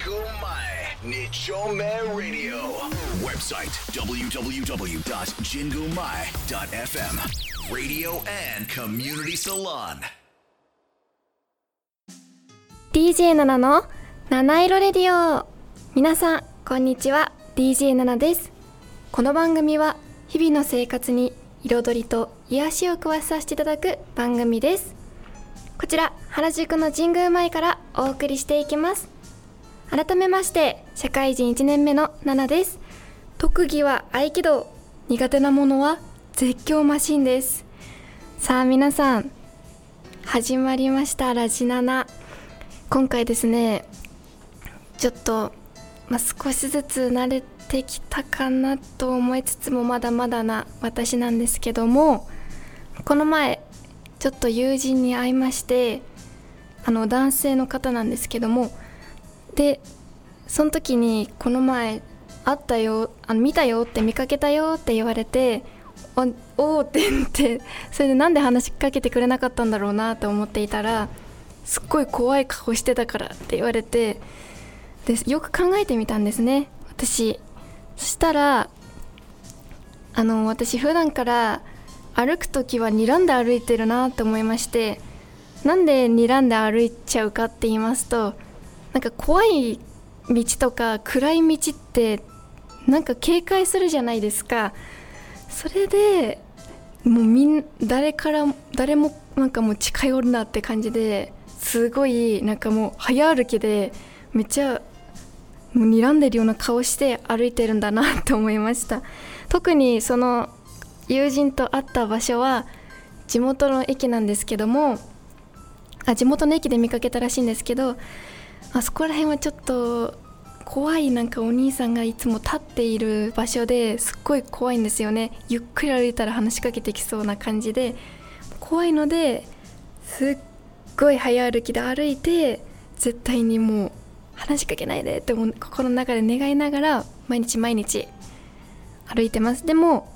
Jingle Mai Nicho Radio. Website www.jingumai.fm. Radio and Community Salon. DJ ナナの七色レディオ皆さんこんにちは DJ ナナですこの番組は日々の生活に彩りと癒しを加えさせていただく番組ですこちら原宿の神宮前からお送りしていきます改めまして社会人1年目のナナです。特技は合気道。苦手なものは絶叫マシンです。さあ皆さん始まりましたラジナナ。今回ですねちょっと、まあ、少しずつ慣れてきたかなと思いつつもまだまだな私なんですけどもこの前ちょっと友人に会いましてあの男性の方なんですけどもでその時にこの前会ったよあの見たよって見かけたよって言われておおって言ってそれでなんで話しかけてくれなかったんだろうなと思っていたらすっごい怖い顔してたからって言われてでよく考えてみたんですね。私そしたらあの私普段から歩く時は睨んで歩いてるなと思いましてなんで睨んで歩いちゃうかって言いますとなんか怖い道とか暗い道ってなんか警戒するじゃないですか。それでもうみん誰から誰もなんかもう近寄るなって感じですごいなんかもう早歩きでめっちゃもう睨んでるような顔して歩いてるんだなと思いました。特にその友人と会った場所は地元の駅なんですけどもあ地元の駅で見かけたらしいんですけどあそこら辺はちょっと怖いなんかお兄さんがいつも立っている場所ですっごい怖いんですよね。ゆっくり歩いたら話しかけてきそうな感じで。怖いのですっごい早歩きで歩いて絶対にもう話しかけないでって心の中で願いながら毎日毎日歩いてます。でも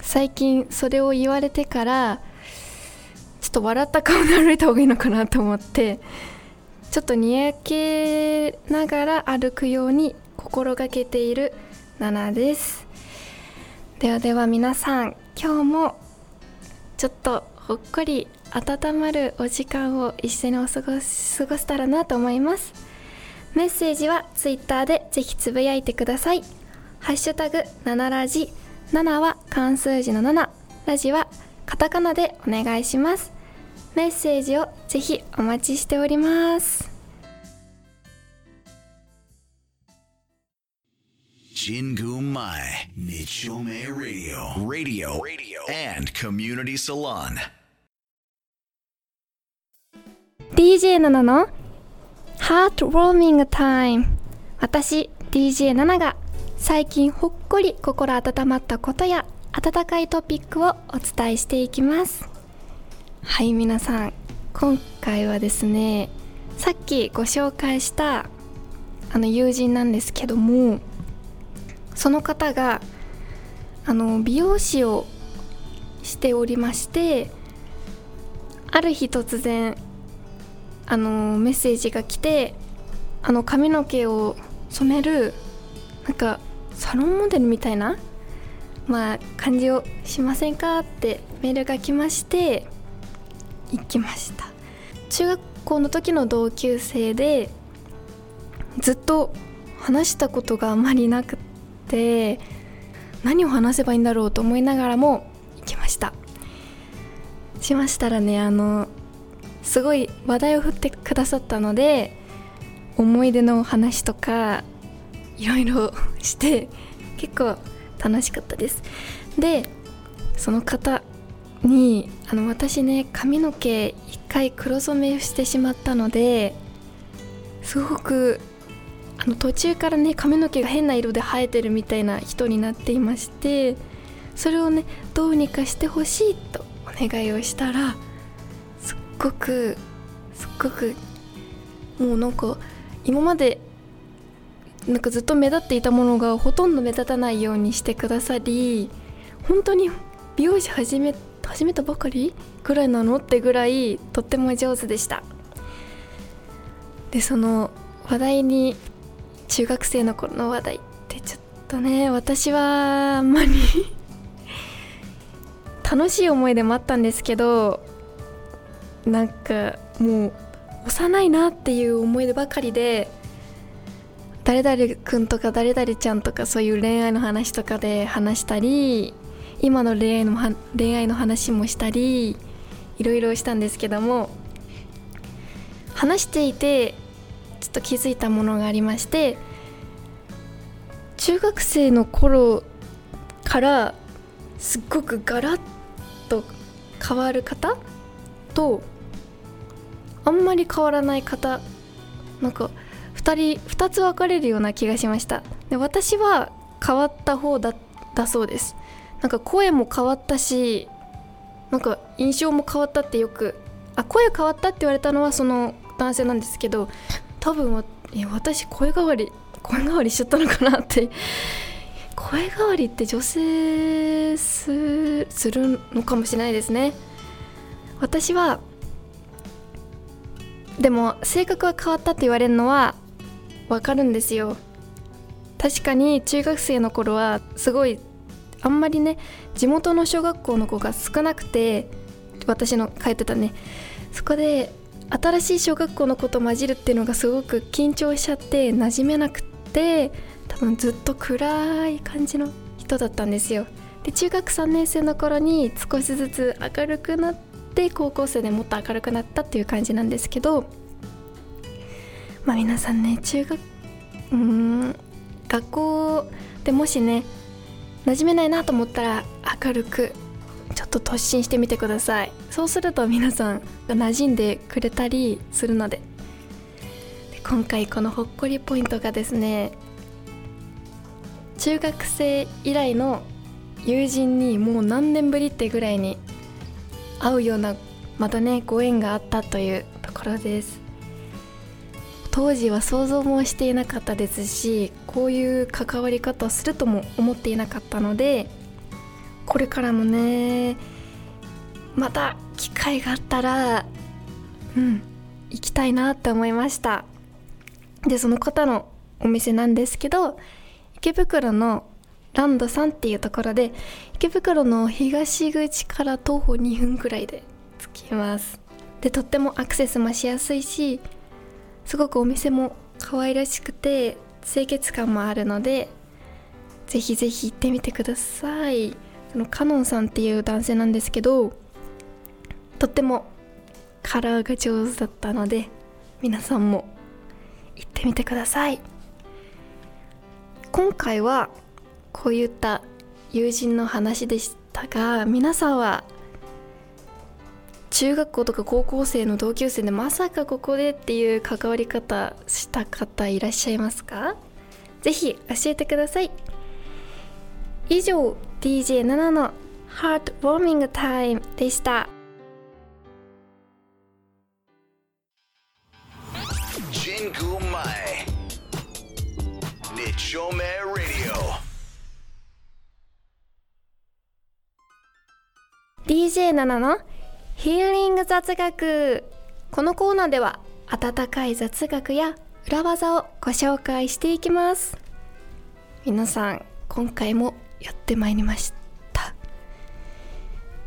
最近それを言われてからちょっと笑った顔で歩いた方がいいのかなと思って。ちょっとにやけながら歩くように心がけている7です。ではでは皆さん今日もちょっとほっこり温まるお時間を一緒にお過ごし過ごせたらなと思います。メッセージは Twitter でぜひつぶやいてください。ハッシュタグ7ラジ7は漢数字の7ラジはカタカナでお願いします。メッセージをぜひお待ちしております。Jingu Mai Nichome Radio. Radio. Radio. And Community Salon. DJ 7のハートウォーミングタイム私 DJ7 が最近ほっこり心温まったことや温かいトピックをお伝えしていきますはい皆さん今回はですねさっきご紹介したあの友人なんですけどもその方があの美容師をしておりましてある日突然あのメッセージが来てあの髪の毛を染めるなんかサロンモデルみたいなまあ感じをしませんかってメールが来まして行きました。中学校の時の同級生でずっと話したことがあまりなくて何を話せばいいんだろうと思いながらも行きました。しましたらねあのすごい話題を振ってくださったので思い出の話とかいろいろして結構楽しかったです。でその方にあの私ね髪の毛一回黒染めしてしまったのですごくあの途中からね髪の毛が変な色で生えてるみたいな人になっていましてそれをねどうにかしてほしいとお願いをしたらすっごくすっごくもうなんか今までなんかずっと目立っていたものがほとんど目立たないようにしてくださり本当に美容師始め始めたばかりぐらいなのってぐらいとっても上手でした。でその話題に中学生の頃の話題ってちょっとね私はあんまり楽しい思い出もあったんですけどなんかもう幼いなっていう思い出ばかりで誰々君とか誰々ちゃんとかそういう恋愛の話とかで話したり今の恋愛の恋愛の話もしたりいろいろしたんですけども話していてちょっと気づいたものがありまして中学生の頃からすっごくガラッと変わる方とあんまり変わらない方なんか2人2つ分かれるような気がしました。で私は変わった方だだそうです。なんか声も変わったしなんか印象も変わったってよくあ声変わったって言われたのはその男性なんですけど多分は私声変わり声変わりしちゃったのかなって。声変わりって女性するのかもしれないですね。私はでも性格は変わったって言われるのはわかるんですよ。確かに中学生の頃はすごいあんまりね地元の小学校の子が少なくて私の通ってたね。そこで新しい小学校の子と混じるっていうのがすごく緊張しちゃって馴染めなくて多分ずっと暗い感じの人だったんですよ。で中学3年生の頃に少しずつ明るくなって高校生でもっと明るくなったっていう感じなんですけどまあ皆さんね中学うん学校でもしね馴染めないなと思ったら明るくちょっと突進してみてください。そうすると皆さんが馴染んでくれたりするので。で今回このほっこりポイントがですね中学生以来の友人にもう何年ぶりってぐらいに会うようなまたねご縁があったというところです。当時は想像もしていなかったですしこういう関わり方をするとも思っていなかったのでこれからもねまた機会があったらうん行きたいなって思いました。でその方のお店なんですけど池袋のランドさんっていうところで池袋の東口から徒歩2分くらいで着きます。でとってもアクセスもしやすいしすごくお店も可愛らしくて清潔感もあるのでぜひぜひ行ってみてください。そのカノンさんっていう男性なんですけどとってもカラーが上手だったので皆さんも行ってみてください。今回はこういった友人の話でしたが皆さんは中学校とか高校生の同級生でまさかここでっていう関わり方した方いらっしゃいますか？ぜひ教えてください。以上 DJ7 のハートウォーミングタイムでした。神宮前日照明ラディオ。DJ7 のヒーリング雑学。このコーナーでは温かい雑学や裏技をご紹介していきます。皆さん今回もやってまいりました、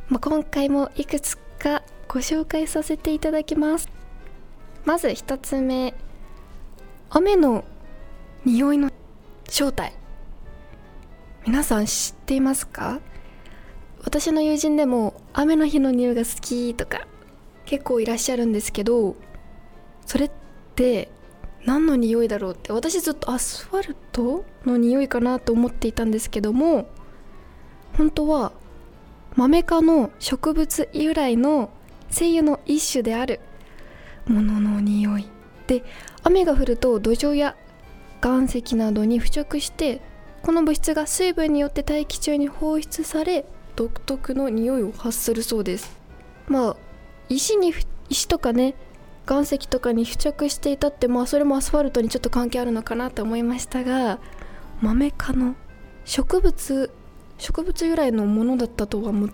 まあ、今回もいくつかご紹介させていただきます。まず1つ目雨の匂いの正体。皆さん知っていますか？私の友人でも雨の日の匂いが好きとか結構いらっしゃるんですけどそれって何の匂いだろうって私ずっとアスファルトの匂いかなと思っていたんですけども本当はマメ科の植物由来の精油の一種であるものの匂い。で雨が降ると土壌や岩石などに付着してこの物質が水分によって大気中に放出され独特の匂いを発するそうです。まあ石に石とかね岩石とかに付着していたってまあそれもアスファルトにちょっと関係あるのかなと思いましたがマメ科の植物植物由来のものだったとはもう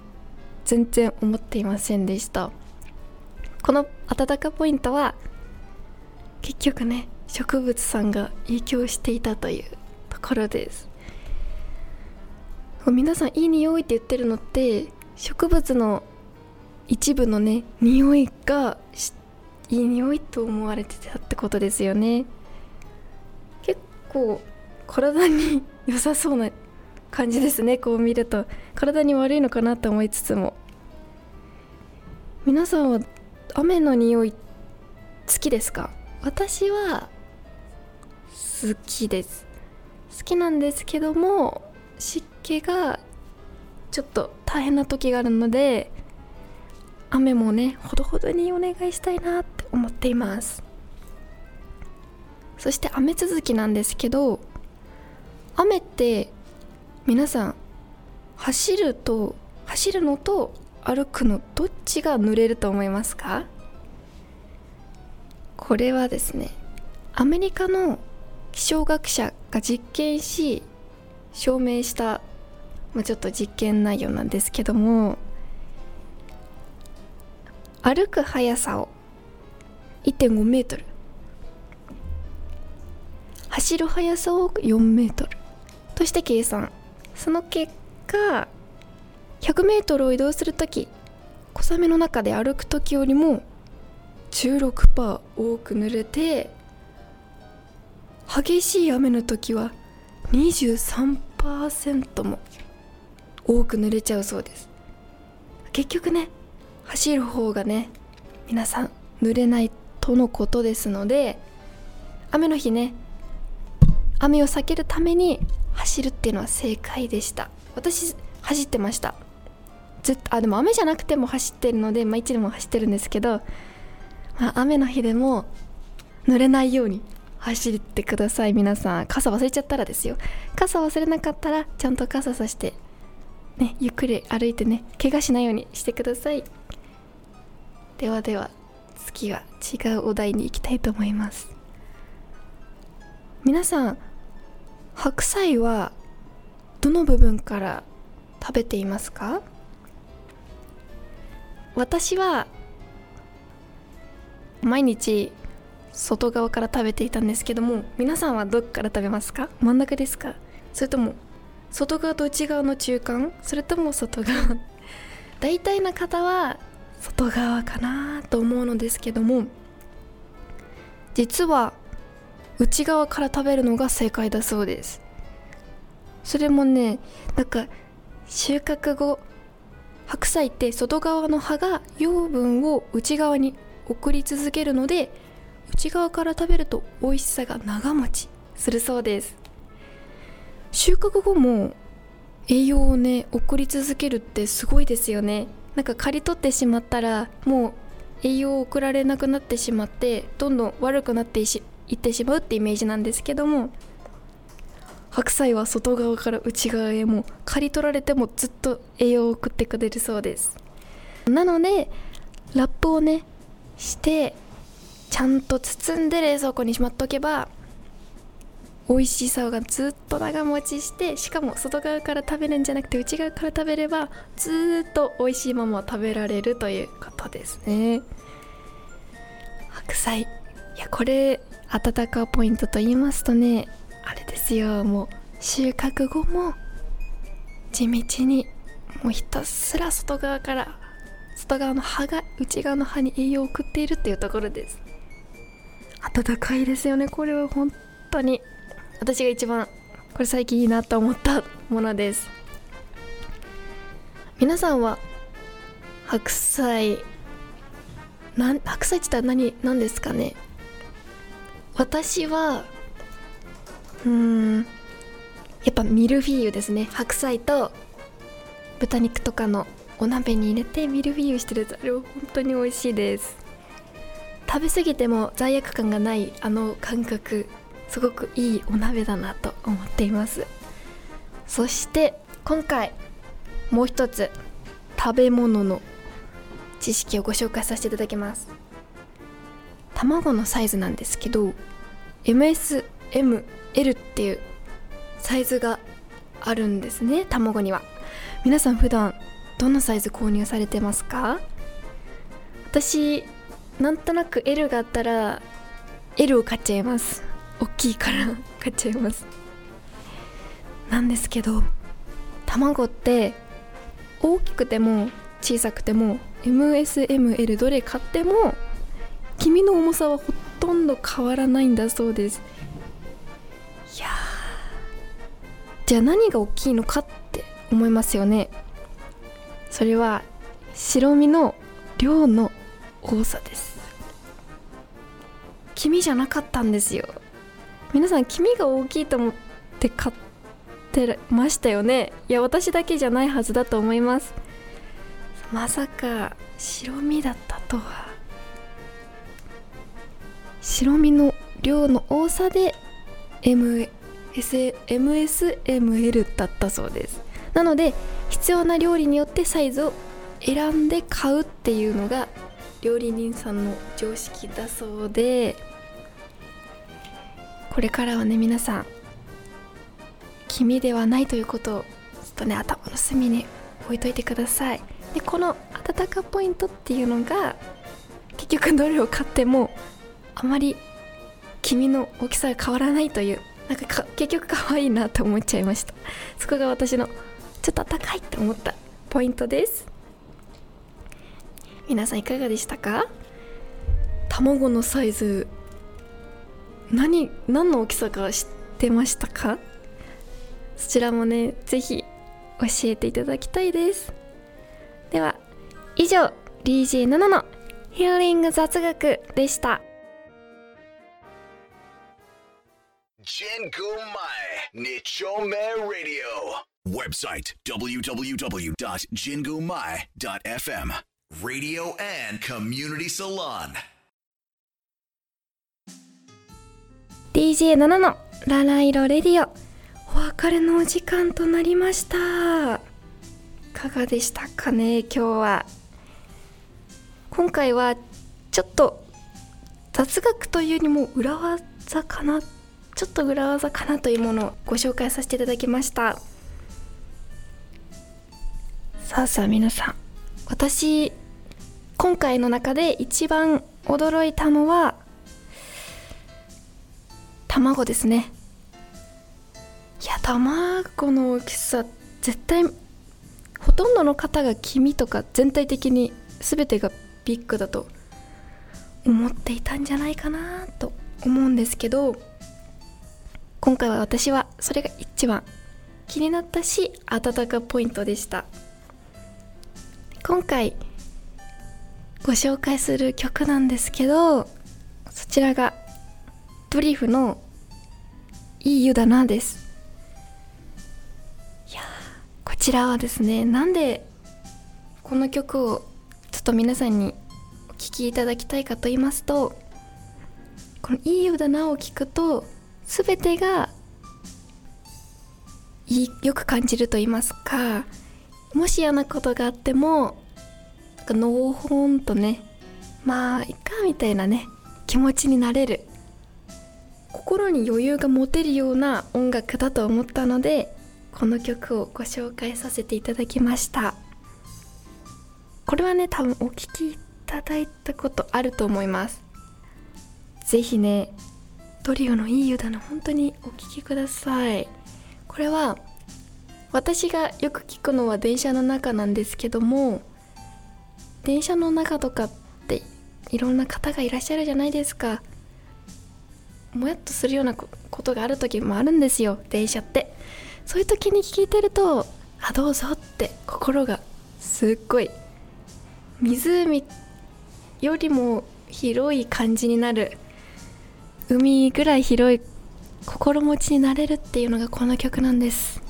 全然思っていませんでした。この温かポイントは結局ね植物さんが影響していたというところです。皆さんいい匂いって言ってるのって植物の一部のね匂いがいい匂いと思われてたってことですよね。結構体に良さそうな感じですねこう見ると。体に悪いのかなと思いつつも。皆さんは雨の匂い好きですか？私は好きです。好きなんですけども湿気がちょっと大変な時があるので雨もねほどほどにお願いしたいなって思っています。そして雨続きなんですけど雨って皆さん走ると走るのと歩くのどっちが濡れると思いますか？これはですねアメリカの気象学者が実験し証明した、まあ、ちょっと実験内容なんですけども歩く速さを1.5メートル。走る速さを4メートル。として計算。その結果100メートルを移動する時小雨の中で歩く時よりも16%多く濡れて激しい雨の時は23%も多く濡れちゃうそうです。結局ね走る方がね皆さん濡れないとのことですので雨の日ね雨を避けるために走るっていうのは正解でした。私走ってました。ずっとあでも雨じゃなくても走ってるので、まあ、いつでも走ってるんですけど、まあ、雨の日でも濡れないように走ってください。皆さん傘忘れちゃったらですよ。傘忘れなかったらちゃんと傘さしてねゆっくり歩いてね怪我しないようにしてください。ではでは次は違うお題に行きたいと思います。皆さん白菜はどの部分から食べていますか？私は毎日外側から食べていたんですけども皆さんはどこから食べますか？真ん中ですか？それとも外側と内側の中間？それとも外側？大体の方は外側かなと思うのですけども実は内側から食べるのが正解だそうです。それもねなんか収穫後白菜って外側の葉が養分を内側に送り続けるので内側から食べると美味しさが長持ちするそうです。収穫後も栄養をね送り続けるってすごいですよね。なんか刈り取ってしまったらもう栄養を送られなくなってしまってどんどん悪くなっていってしまうってイメージなんですけども白菜は外側から内側へも刈り取られてもずっと栄養を送ってくれるそうです。なのでラップをねしてちゃんと包んで冷蔵庫にしまっておけば美味しさがずっと長持ちしてしかも外側から食べるんじゃなくて内側から食べればずっと美味しいまま食べられるということですね。白菜。いやこれ温かポイントと言いますとねあれですよ。もう収穫後も地道にもうひたすら外側から外側の葉が内側の葉に栄養を送っているっていうところです。温かいですよね。これは本当に。私が一番これ最近いいなと思ったものです。皆さんは白菜なん白菜って言ったら何何ですかね。私はうんやっぱミルフィーユですね。白菜と豚肉とかのお鍋に入れてミルフィーユしてるとあれは本当に美味しいです。食べ過ぎても罪悪感がないあの感覚すごくいいお鍋だなと思っています。そして今回もう一つ食べ物の知識をご紹介させていただきます。卵のサイズなんですけど MSML っていうサイズがあるんですね卵には。皆さん普段どのサイズ購入されてますか？私なんとなく L があったら L を買っちゃいます。大きいから 買っちゃいます。なんですけど卵って大きくても小さくても MSML どれ買っても黄身の重さはほとんど変わらないんだそうです。いやじゃあ何が大きいのかって思いますよね。それは白身の量の多さです。黄身じゃなかったんですよ。皆さん黄身が大きいと思って買ってましたよね。いや私だけじゃないはずだと思います。まさか白身だったとは。白身の量の多さで MS MSML だったそうです。なので必要な料理によってサイズを選んで買うっていうのが料理人さんの常識だそうで。これからはね皆さん黄身ではないということをちょっとね頭の隅に置いといてください。でこの温かポイントっていうのが結局どれを買ってもあまり黄身の大きさが変わらないというなんか結局可愛いなと思っちゃいました。そこが私のちょっと高いって思ったポイントです。皆さんいかがでしたか？卵のサイズ何何の大きさか知ってましたか？そちらもね是非教えていただきたいです。では以上 DJ7 の「ヒーリング雑学」でした。ジェンクマイ日メ目ラディオ。ウェブサイト www.jingumai.fm Radio and Community ン DJ7 のララ色レディオ。お別れのお時間となりました。いかがでしたかね今日は。今回はちょっと雑学というよりも裏技かな。ちょっと裏技かなというものをご紹介させていただきました。さあさあ皆さん私今回の中で一番驚いたのは卵ですね。いや卵の大きさ絶対ほとんどの方が黄身とか全体的に全てがビッグだと思っていたんじゃないかなと思うんですけど今回は私はそれが一番気になったし温かポイントでした。今回ご紹介する曲なんですけどそちらがドリフの「いい湯だな」です。いやこちらはですねなんでこの曲をちょっと皆さんにお聴きいただきたいかと言いますとこの「いい湯だな」を聞くと全てがいよく感じると言いますかもし嫌なことがあってもなんかのほほんとねまあいっかみたいなね気持ちになれる。心に余裕が持てるような音楽だと思ったのでこの曲をご紹介させていただきました。これはね多分お聴きいただいたことあると思います。是非ねドリオのいい湯だな本当にお聴きください。これは私がよく聞くのは電車の中なんですけども電車の中とかっていろんな方がいらっしゃるじゃないですか。もやっとするようなことがある時もあるんですよ電車って。そういう時に聞いてるとあどうぞって心がすっごい湖よりも広い感じになる海ぐらい広い心持ちになれるっていうのがこの曲なんです。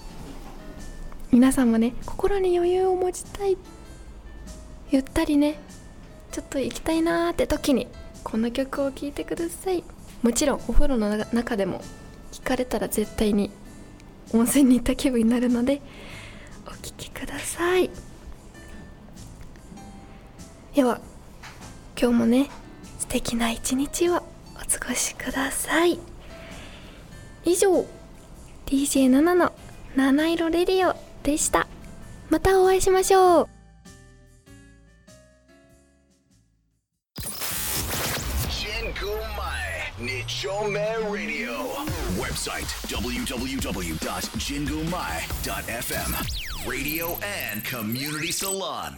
皆さんもね心に余裕を持ちたいゆったりねちょっと行きたいなーって時にこの曲を聴いてください。もちろんお風呂の中でも聞かれたら絶対に温泉に行った気分になるのでお聴きください。では今日もね素敵な一日をお過ごしください。以上 DJ7 の七色レディオでした。またお会いしましょう。Nichome Radio. Website www.jingumai.fm. Radio and Community Salon.